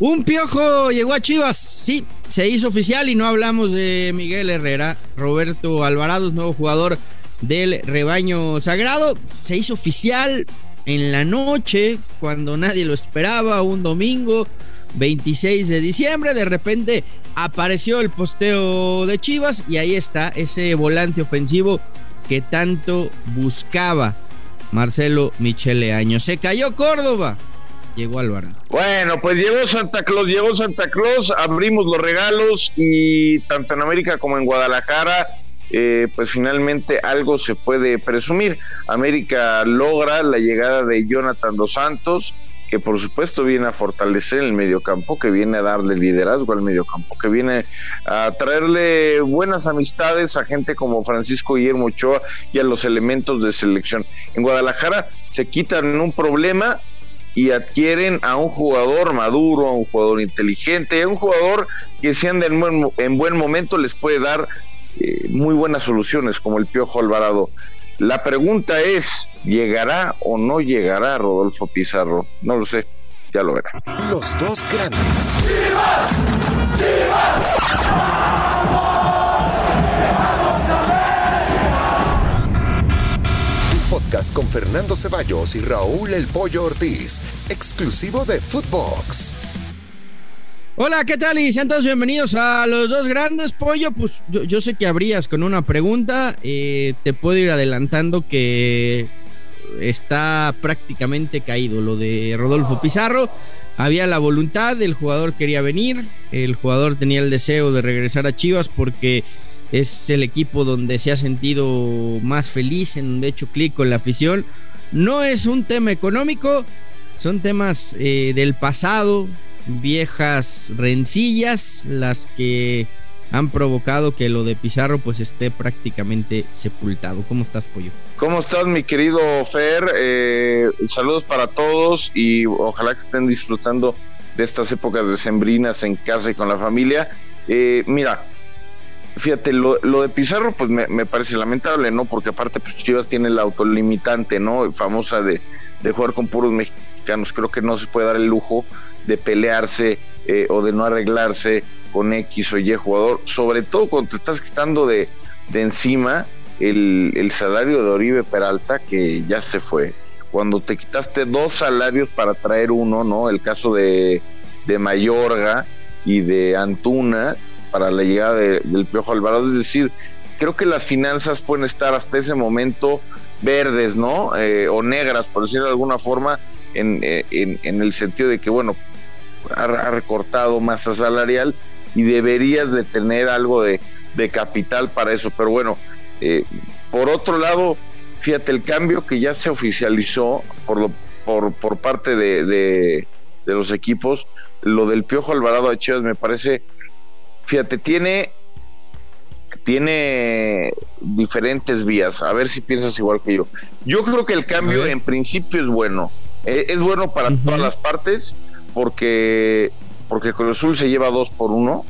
Un piojo llegó a Chivas, sí, se hizo oficial y no hablamos de Miguel Herrera, Roberto Alvarado, nuevo jugador del rebaño sagrado, se hizo oficial en la noche cuando nadie lo esperaba, un domingo 26 de diciembre, de repente apareció el posteo de Chivas y ahí está ese volante ofensivo que tanto buscaba Marcelo Michele Año. Se cayó Córdoba, llegó Álvaro. Bueno, pues llegó Santa Claus, llegó Santa Claus, abrimos los regalos y tanto en América como en Guadalajara, eh, pues finalmente algo se puede presumir. América logra la llegada de Jonathan Dos Santos, que por supuesto viene a fortalecer el mediocampo, que viene a darle liderazgo al mediocampo, que viene a traerle buenas amistades a gente como Francisco Guillermo Ochoa y a los elementos de selección. En Guadalajara se quitan un problema y adquieren a un jugador maduro, a un jugador inteligente, a un jugador que si anda en buen, momento les puede dar eh, muy buenas soluciones, como el Piojo Alvarado. La pregunta es, ¿llegará o no llegará Rodolfo Pizarro? No lo sé, ya lo verá. Los dos grandes. Con Fernando Ceballos y Raúl El Pollo Ortiz, exclusivo de Footbox. Hola, ¿qué tal? Y sean todos bienvenidos a los dos grandes pollo. Pues yo, sé que abrías con una pregunta. Eh, te puedo ir adelantando que está prácticamente caído lo de Rodolfo Pizarro. Había la voluntad, el jugador quería venir, el jugador tenía el deseo de regresar a Chivas porque es el equipo donde se ha sentido más feliz, en donde ha hecho clic con la afición. No es un tema económico, son temas eh, del pasado, viejas rencillas, las que han provocado que lo de Pizarro pues esté prácticamente sepultado. ¿Cómo estás, Pollo? ¿Cómo estás, mi querido Fer? Eh, saludos para todos y ojalá que estén disfrutando de estas épocas decembrinas en casa y con la familia. Eh, mira, fíjate, lo, de Pizarro pues me, parece lamentable, ¿no? Porque aparte pues Chivas tiene la autolimitante, ¿no? Famosa de, de jugar con puros mexicanos. Creo que no se puede dar el lujo de pelearse eh, o de no arreglarse con X o Y jugador, sobre todo cuando te estás quitando de, de encima el, salario de Oribe Peralta, que ya se fue, cuando te quitaste dos salarios para traer uno, ¿no? El caso de, de Mayorga y de Antuna para la llegada del Piojo Alvarado, es decir, creo que las finanzas pueden estar hasta ese momento verdes, ¿no? Eh, o negras, por decirlo de alguna forma, en, eh, en, el sentido de que, bueno, ha, recortado masa salarial y deberías de tener algo de, capital para eso. Pero bueno, eh, por otro lado, fíjate, el cambio que ya se oficializó por, lo, por, por parte de, de, los equipos, lo del Piojo Alvarado de Chivas me parece, fíjate, tiene tiene diferentes vías. A ver si piensas igual que yo. Yo creo que el cambio en principio es bueno. Eh, es bueno para todas las partes porque, porque Cruz Azul se lleva dos por uno,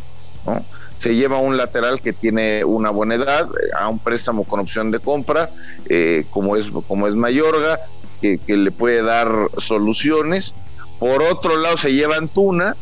¿no? Se lleva un lateral que tiene una buena edad, eh, a un préstamo con opción de compra, eh, como, es, como es Mayorga, que, le puede dar soluciones. Por otro lado, se lleva Antuna,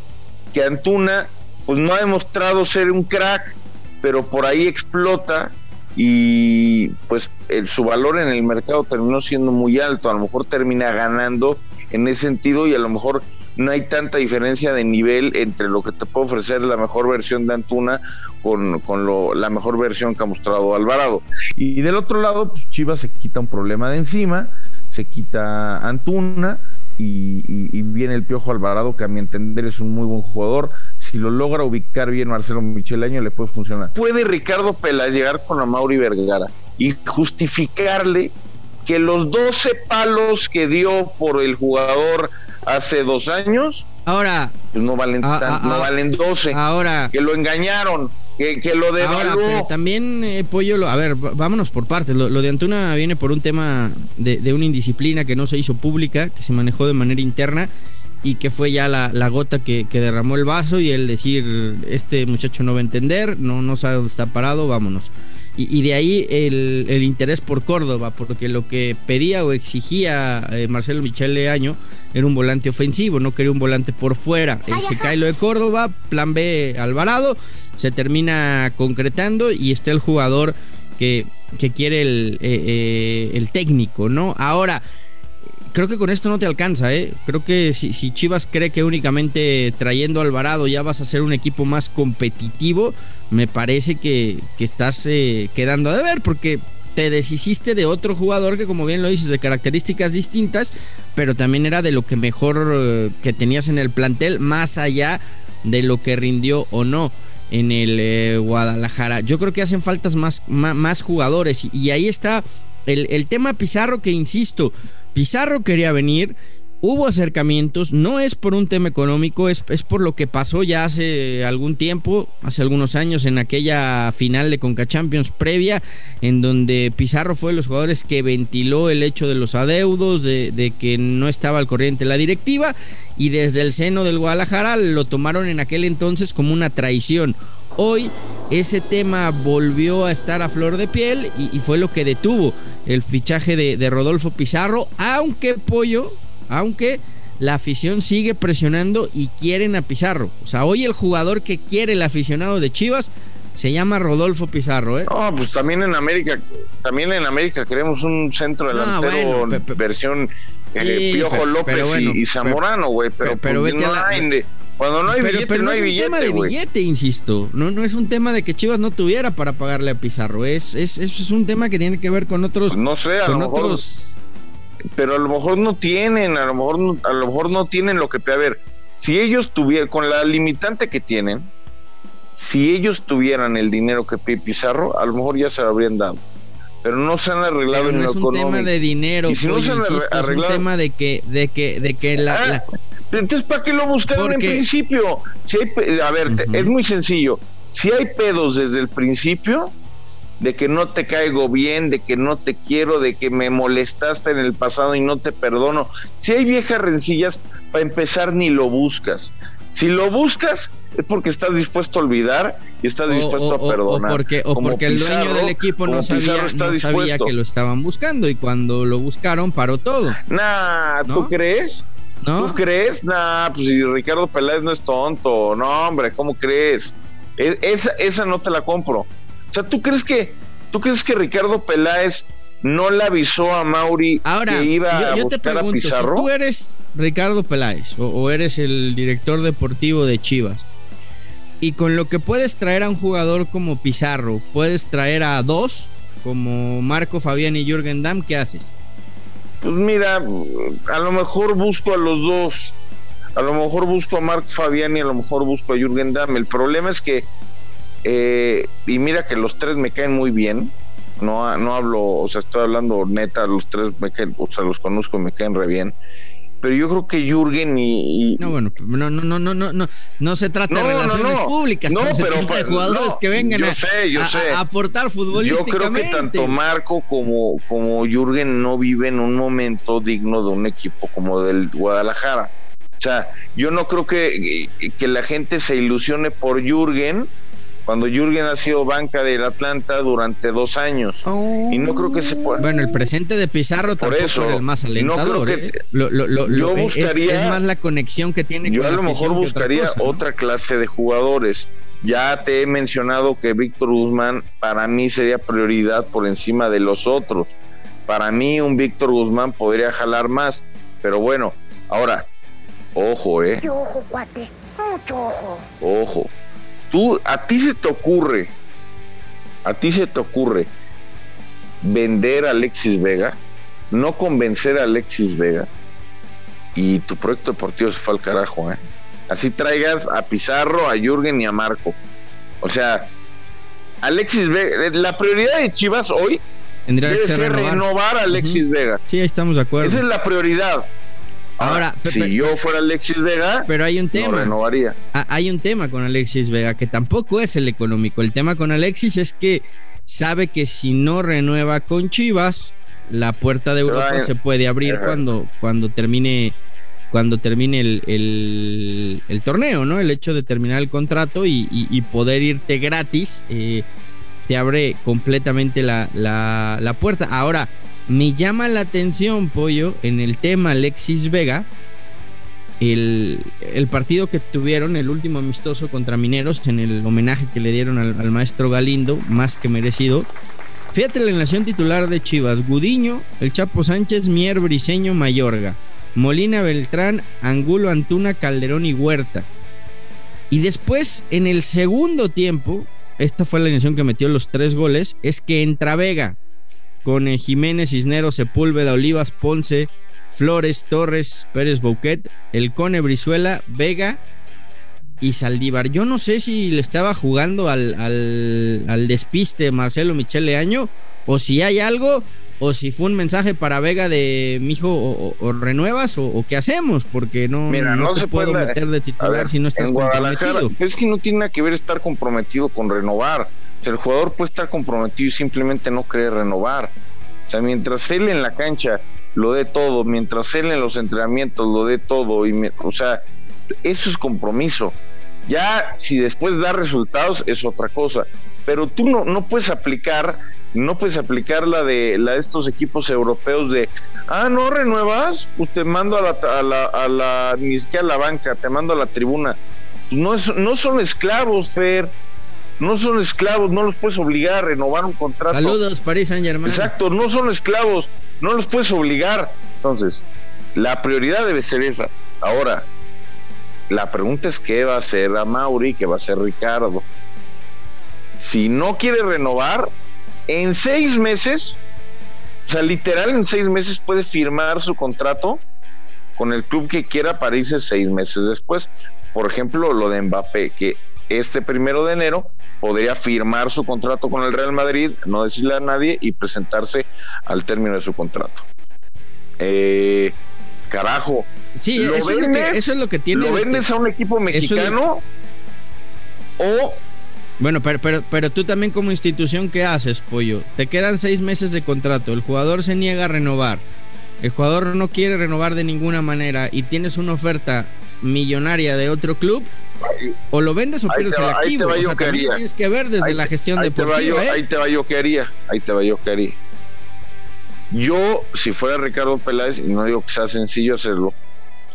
que Antuna pues no ha demostrado ser un crack, pero por ahí explota y pues su valor en el mercado terminó siendo muy alto, a lo mejor termina ganando en ese sentido y a lo mejor no hay tanta diferencia de nivel entre lo que te puede ofrecer la mejor versión de Antuna con, con la mejor versión que ha mostrado Alvarado. Y del otro lado, pues Chivas se quita un problema de encima, se quita Antuna y, viene el Piojo Alvarado, que a mi entender es un muy buen jugador. Si lo logra ubicar bien Marcelo Michelaño, le puede funcionar. Puede Ricardo Peláez llegar con Mauri Vergara y justificarle que los 12 palos que dio por el jugador hace dos años, ahora pues no valen ah, no valen 12. Ahora que lo engañaron, que, que lo devaluó. también eh, Pollo, a ver, vámonos por partes. Lo, de Antuna viene por un tema de, una indisciplina que no se hizo pública, que se manejó de manera interna y que fue ya la, gota que, derramó el vaso y el decir, este muchacho no va a entender, no, no sabe dónde está parado, vámonos. Y, de ahí el, interés por Córdoba, porque lo que pedía o exigía eh, Marcelo Michele Año era un volante ofensivo, no quería un volante por fuera. se cae lo de Córdoba, plan B Alvarado, se termina concretando y está el jugador que, que quiere el, eh, eh, el técnico, ¿no? Ahora creo que con esto no te alcanza, ¿eh? Creo que si, Chivas cree que únicamente trayendo a Alvarado ya vas a ser un equipo más competitivo, me parece que, estás eh, quedando a deber porque te deshiciste de otro jugador que como bien lo dices, de características distintas, pero también era de lo que mejor eh, que tenías en el plantel, más allá de lo que rindió o no en el eh, Guadalajara. Yo creo que hacen faltas más, más, jugadores y, ahí está el, el tema Pizarro que, insisto, Pizarro quería venir, hubo acercamientos, no es por un tema económico, es, es, por lo que pasó ya hace algún tiempo, hace algunos años, en aquella final de Conca Champions previa, en donde Pizarro fue de los jugadores que ventiló el hecho de los adeudos, de, de que no estaba al corriente la directiva, y desde el seno del Guadalajara lo tomaron en aquel entonces como una traición. Hoy ese tema volvió a estar a flor de piel y, fue lo que detuvo el fichaje de, Rodolfo Pizarro, aunque Pollo, aunque la afición sigue presionando y quieren a Pizarro. O sea, hoy el jugador que quiere el aficionado de Chivas se llama Rodolfo Pizarro, ¿eh? No, pues también en América, también en América queremos un centro delantero versión eh, Piojo López y, Zamorano, güey, pero, pero, pues no hay, cuando no hay billete, no, hay es un tema de billete, insisto. No, no es un tema de que Chivas no tuviera para pagarle a Pizarro. Es, es, es un tema que tiene que ver con otros. No sé, a lo mejor. Pero a lo mejor no tienen, a lo mejor, a lo mejor no tienen lo que. A ver, si ellos tuvieran, con la limitante que tienen, si ellos tuvieran el dinero que pide Pizarro, a lo mejor ya se lo habrían dado. Pero no se han arreglado pero no es un tema de dinero, si no se han arreglado... es un tema de que, de que, de que la ah, entonces, ¿para qué lo buscaron en principio? Si a ver, es muy sencillo. Si hay pedos desde el principio, de que no te caigo bien, de que no te quiero, de que me molestaste en el pasado y no te perdono. Si hay viejas rencillas, para empezar ni lo buscas. Si lo buscas es porque estás dispuesto a olvidar y estás dispuesto a perdonar. O porque, o porque el dueño del equipo no, sabía, no sabía, que lo estaban buscando y cuando lo buscaron paró todo. Nah, ¿tú crees? ¿Tú crees? Nah, pues si Ricardo Peláez no es tonto. No, hombre, ¿cómo crees? E, esa, esa no te la compro. O sea, ¿tú crees que, tú crees que Ricardo Peláez no le avisó a Mauri que iba a buscar a Pizarro? Si tú eres Ricardo Peláez o, eres el director deportivo de Chivas y con lo que puedes traer a un jugador como Pizarro, puedes traer a dos como Marco Fabián y Jürgen Damm, ¿qué haces? Pues mira, a lo mejor busco a los dos. A lo mejor busco a Marc Fabián y a lo mejor busco a Jürgen Damm. El problema es que, eh, y mira que los tres me caen muy bien. No, no hablo, o sea, estoy hablando neta, los tres me caen, o sea, los conozco y me caen re bien pero yo creo que Jürgen y, no bueno no no no no no no no se trata de relaciones públicas no pero de pues, jugadores que vengan a, aportar futbolísticamente yo creo que tanto Marco como como Jürgen no viven un momento digno de un equipo como del Guadalajara. O sea yo no creo que, que la gente se ilusione por Jürgen cuando Jürgen ha sido banca del Atlanta durante dos años. Y no creo que se pueda. Bueno, el presente de Pizarro por eso, el más alentador. No ¿eh? yo buscaría, es, más la conexión que tiene yo a lo mejor buscaría otra, clase de jugadores. Ya te he mencionado que Víctor Guzmán para mí sería prioridad por encima de los otros. Para mí un Víctor Guzmán podría jalar más. Pero bueno, ahora, ojo, ¿eh? Mucho ojo, cuate. Mucho ojo. Ojo tú, a ti se te ocurre, a ti se te ocurre vender a Alexis Vega, no convencer a Alexis Vega, y tu proyecto deportivo se fue al carajo, ¿eh? Así traigas a Pizarro, a Jürgen y a Marco. O sea, Alexis Vega, la prioridad de Chivas hoy Tendría debe que ser, renovar. a Alexis Vega. Sí, estamos de acuerdo. Esa es la prioridad. Ahora, si yo fuera Alexis Vega, pero hay un tema. renovaría. Hay un tema con Alexis Vega que tampoco es el económico. El tema con Alexis es que sabe que si no renueva con Chivas, la puerta de Europa se puede abrir cuando, cuando termine cuando termine el, el, torneo, ¿no? El hecho de terminar el contrato y, poder irte gratis. Eh, te abre completamente la, la, la puerta. Ahora, me llama la atención, Pollo, en el tema Alexis Vega, el, el, partido que tuvieron, el último amistoso contra Mineros, en el homenaje que le dieron al, maestro Galindo, más que merecido. Fíjate la nación titular de Chivas: Gudiño, el Chapo Sánchez, Mier, Briseño, Mayorga, Molina, Beltrán, Angulo, Antuna, Calderón y Huerta. Y después, en el segundo tiempo, esta fue la alineación que metió los tres goles, es que entra Vega con Jiménez, Cisneros, Sepúlveda, Olivas, Ponce, Flores, Torres, Pérez Bouquet, El Cone, Brizuela, Vega y Saldívar. Yo no sé si le estaba jugando al, al, al despiste Marcelo Michele Año o si hay algo o si fue un mensaje para Vega de mijo o, o, o renuevas o, o, qué hacemos porque no, Mira, no, no te se puedo puede, meter de titular ver, si no estás comprometido. es que no tiene nada que ver estar comprometido con renovar el jugador puede estar comprometido y simplemente no querer renovar. O sea mientras él en la cancha lo dé todo mientras él en los entrenamientos lo dé todo o sea eso es compromiso. Ya si después da resultados es otra cosa. Pero tú no, no puedes aplicar no puedes aplicar la de la de estos equipos europeos de ah no renuevas pues te mando a la, a la, a la ni siquiera a la banca te mando a la tribuna no es, no son esclavos Fer no son esclavos no los puedes obligar a renovar un contrato. Saludos París Saint Germain exacto no son esclavos no los puedes obligar. Entonces la prioridad debe ser esa. Ahora la pregunta es qué va a hacer a Mauri qué va a hacer Ricardo si no quiere renovar en seis meses, o sea, literal en seis meses puede firmar su contrato con el club que quiera para irse seis meses después. Por ejemplo, lo de Mbappé, que este primero de enero podría firmar su contrato con el Real Madrid, no decirle a nadie y presentarse al término de su contrato. Eh, carajo. Sí, ¿lo eso, vendes, es que, eso, es lo que, tiene. ¿Lo vendes a un equipo mexicano? o bueno, pero, pero, pero tú también como institución, ¿qué haces, Pollo? Te quedan seis meses de contrato, el jugador se niega a renovar, el jugador no quiere renovar de ninguna manera y tienes una oferta millonaria de otro club, o lo vendes o pierdes va, el activo. O sea, que también haría. tienes que ver desde ahí la gestión ahí deportiva. Te yo, ¿eh? Ahí te va yo que haría, ahí te va yo que haría. Yo, si fuera Ricardo Peláez, y no digo que sea sencillo hacerlo,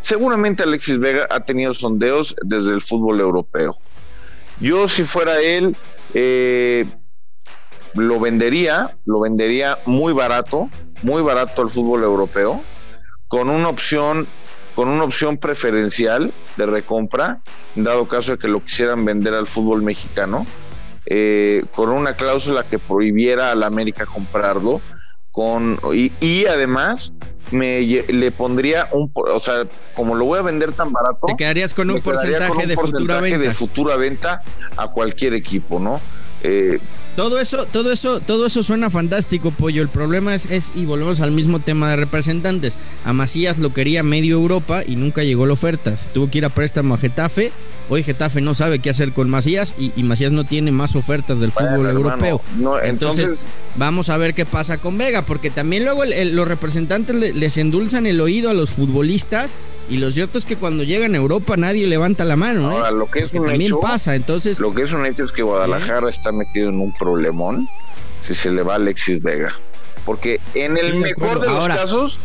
seguramente Alexis Vega ha tenido sondeos desde el fútbol europeo. Yo, si fuera él, eh, lo vendería, lo vendería muy barato, muy barato al fútbol europeo, con una opción, con una opción preferencial de recompra, en dado caso de que lo quisieran vender al fútbol mexicano, eh, con una cláusula que prohibiera a la América comprarlo, con y, y además me le pondría un, o sea, como lo voy a vender tan barato, te quedarías con un porcentaje, con un de, porcentaje futura venta. de futura venta a cualquier equipo, ¿no? Eh, todo eso, todo eso, todo eso suena fantástico, pollo. El problema es, es, y volvemos al mismo tema de representantes. A Macías lo quería medio Europa y nunca llegó la oferta. Tuvo que ir a préstamo a Getafe. Hoy Getafe no sabe qué hacer con Macías y, y Macías no tiene más ofertas del bueno, fútbol hermano, europeo. No, entonces, entonces, vamos a ver qué pasa con Vega, porque también luego el, el, los representantes le, les endulzan el oído a los futbolistas y lo cierto es que cuando llegan a Europa nadie levanta la mano. Ahora, ¿eh? lo que es un también hecho, pasa, entonces. Lo que es un hecho es que Guadalajara ¿eh? está metido en un problemón si se le va a Alexis Vega. Porque en el Sí, mejor de los Ahora- casos,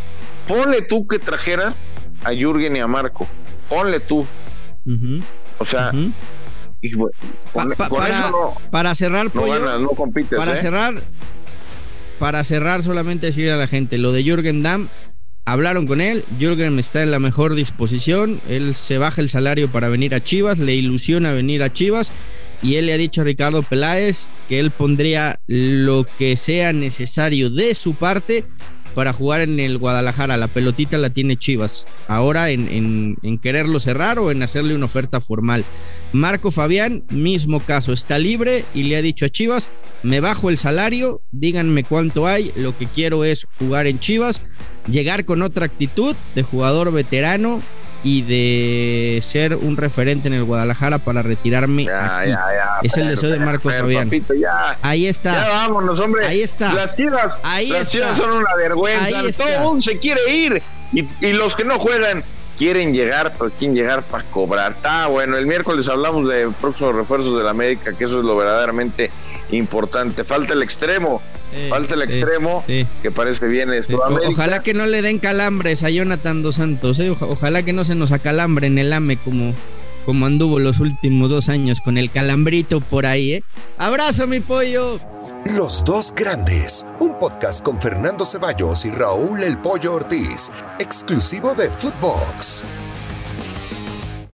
ponle tú que trajeras a Jürgen y a Marco. Ponle tú. O sea, ujú. y bueno, Pa- con, pa- con para, eso no, para cerrar, no pollo, ganas, no compites. para ¿eh? cerrar, para cerrar solamente decirle a la gente, lo de Jürgen Damm, hablaron con él, Jürgen está en la mejor disposición, él se baja el salario para venir a Chivas, le ilusiona venir a Chivas y él le ha dicho a Ricardo Peláez que él pondría lo que sea necesario de su parte para jugar en el Guadalajara. La pelotita la tiene Chivas. Ahora en, quererlo cerrar o en hacerle una oferta formal. Marco Fabián, mismo caso, está libre y le ha dicho a Chivas, me bajo el salario, díganme cuánto hay, lo que quiero es jugar en Chivas, llegar con otra actitud de jugador veterano y de ser un referente en el Guadalajara para retirarme Ya, aquí. ya, ya, Es el deseo de Fer, Marco Fer, Fabián. papito. Ahí está. Ya vámonos, hombre. Ahí está. Las chivas, Ahí las está. chivas son una vergüenza. Todo el mundo se quiere ir. Y, y los que no juegan, quieren llegar, pero quieren llegar para cobrar. Está bueno, el miércoles hablamos de próximos refuerzos de la América, que eso es lo verdaderamente importante. Falta el extremo, falta el extremo, que parece bien esto. Ojalá que no le den calambres a Jonathan Dos Santos, ¿eh? ojalá que no se nos acalambre en el AME como, como anduvo los últimos dos años con el calambrito por ahí. ¿eh? Abrazo, mi pollo. Los dos grandes, un podcast con Fernando Ceballos y Raúl El Pollo Ortiz, exclusivo de Footbox.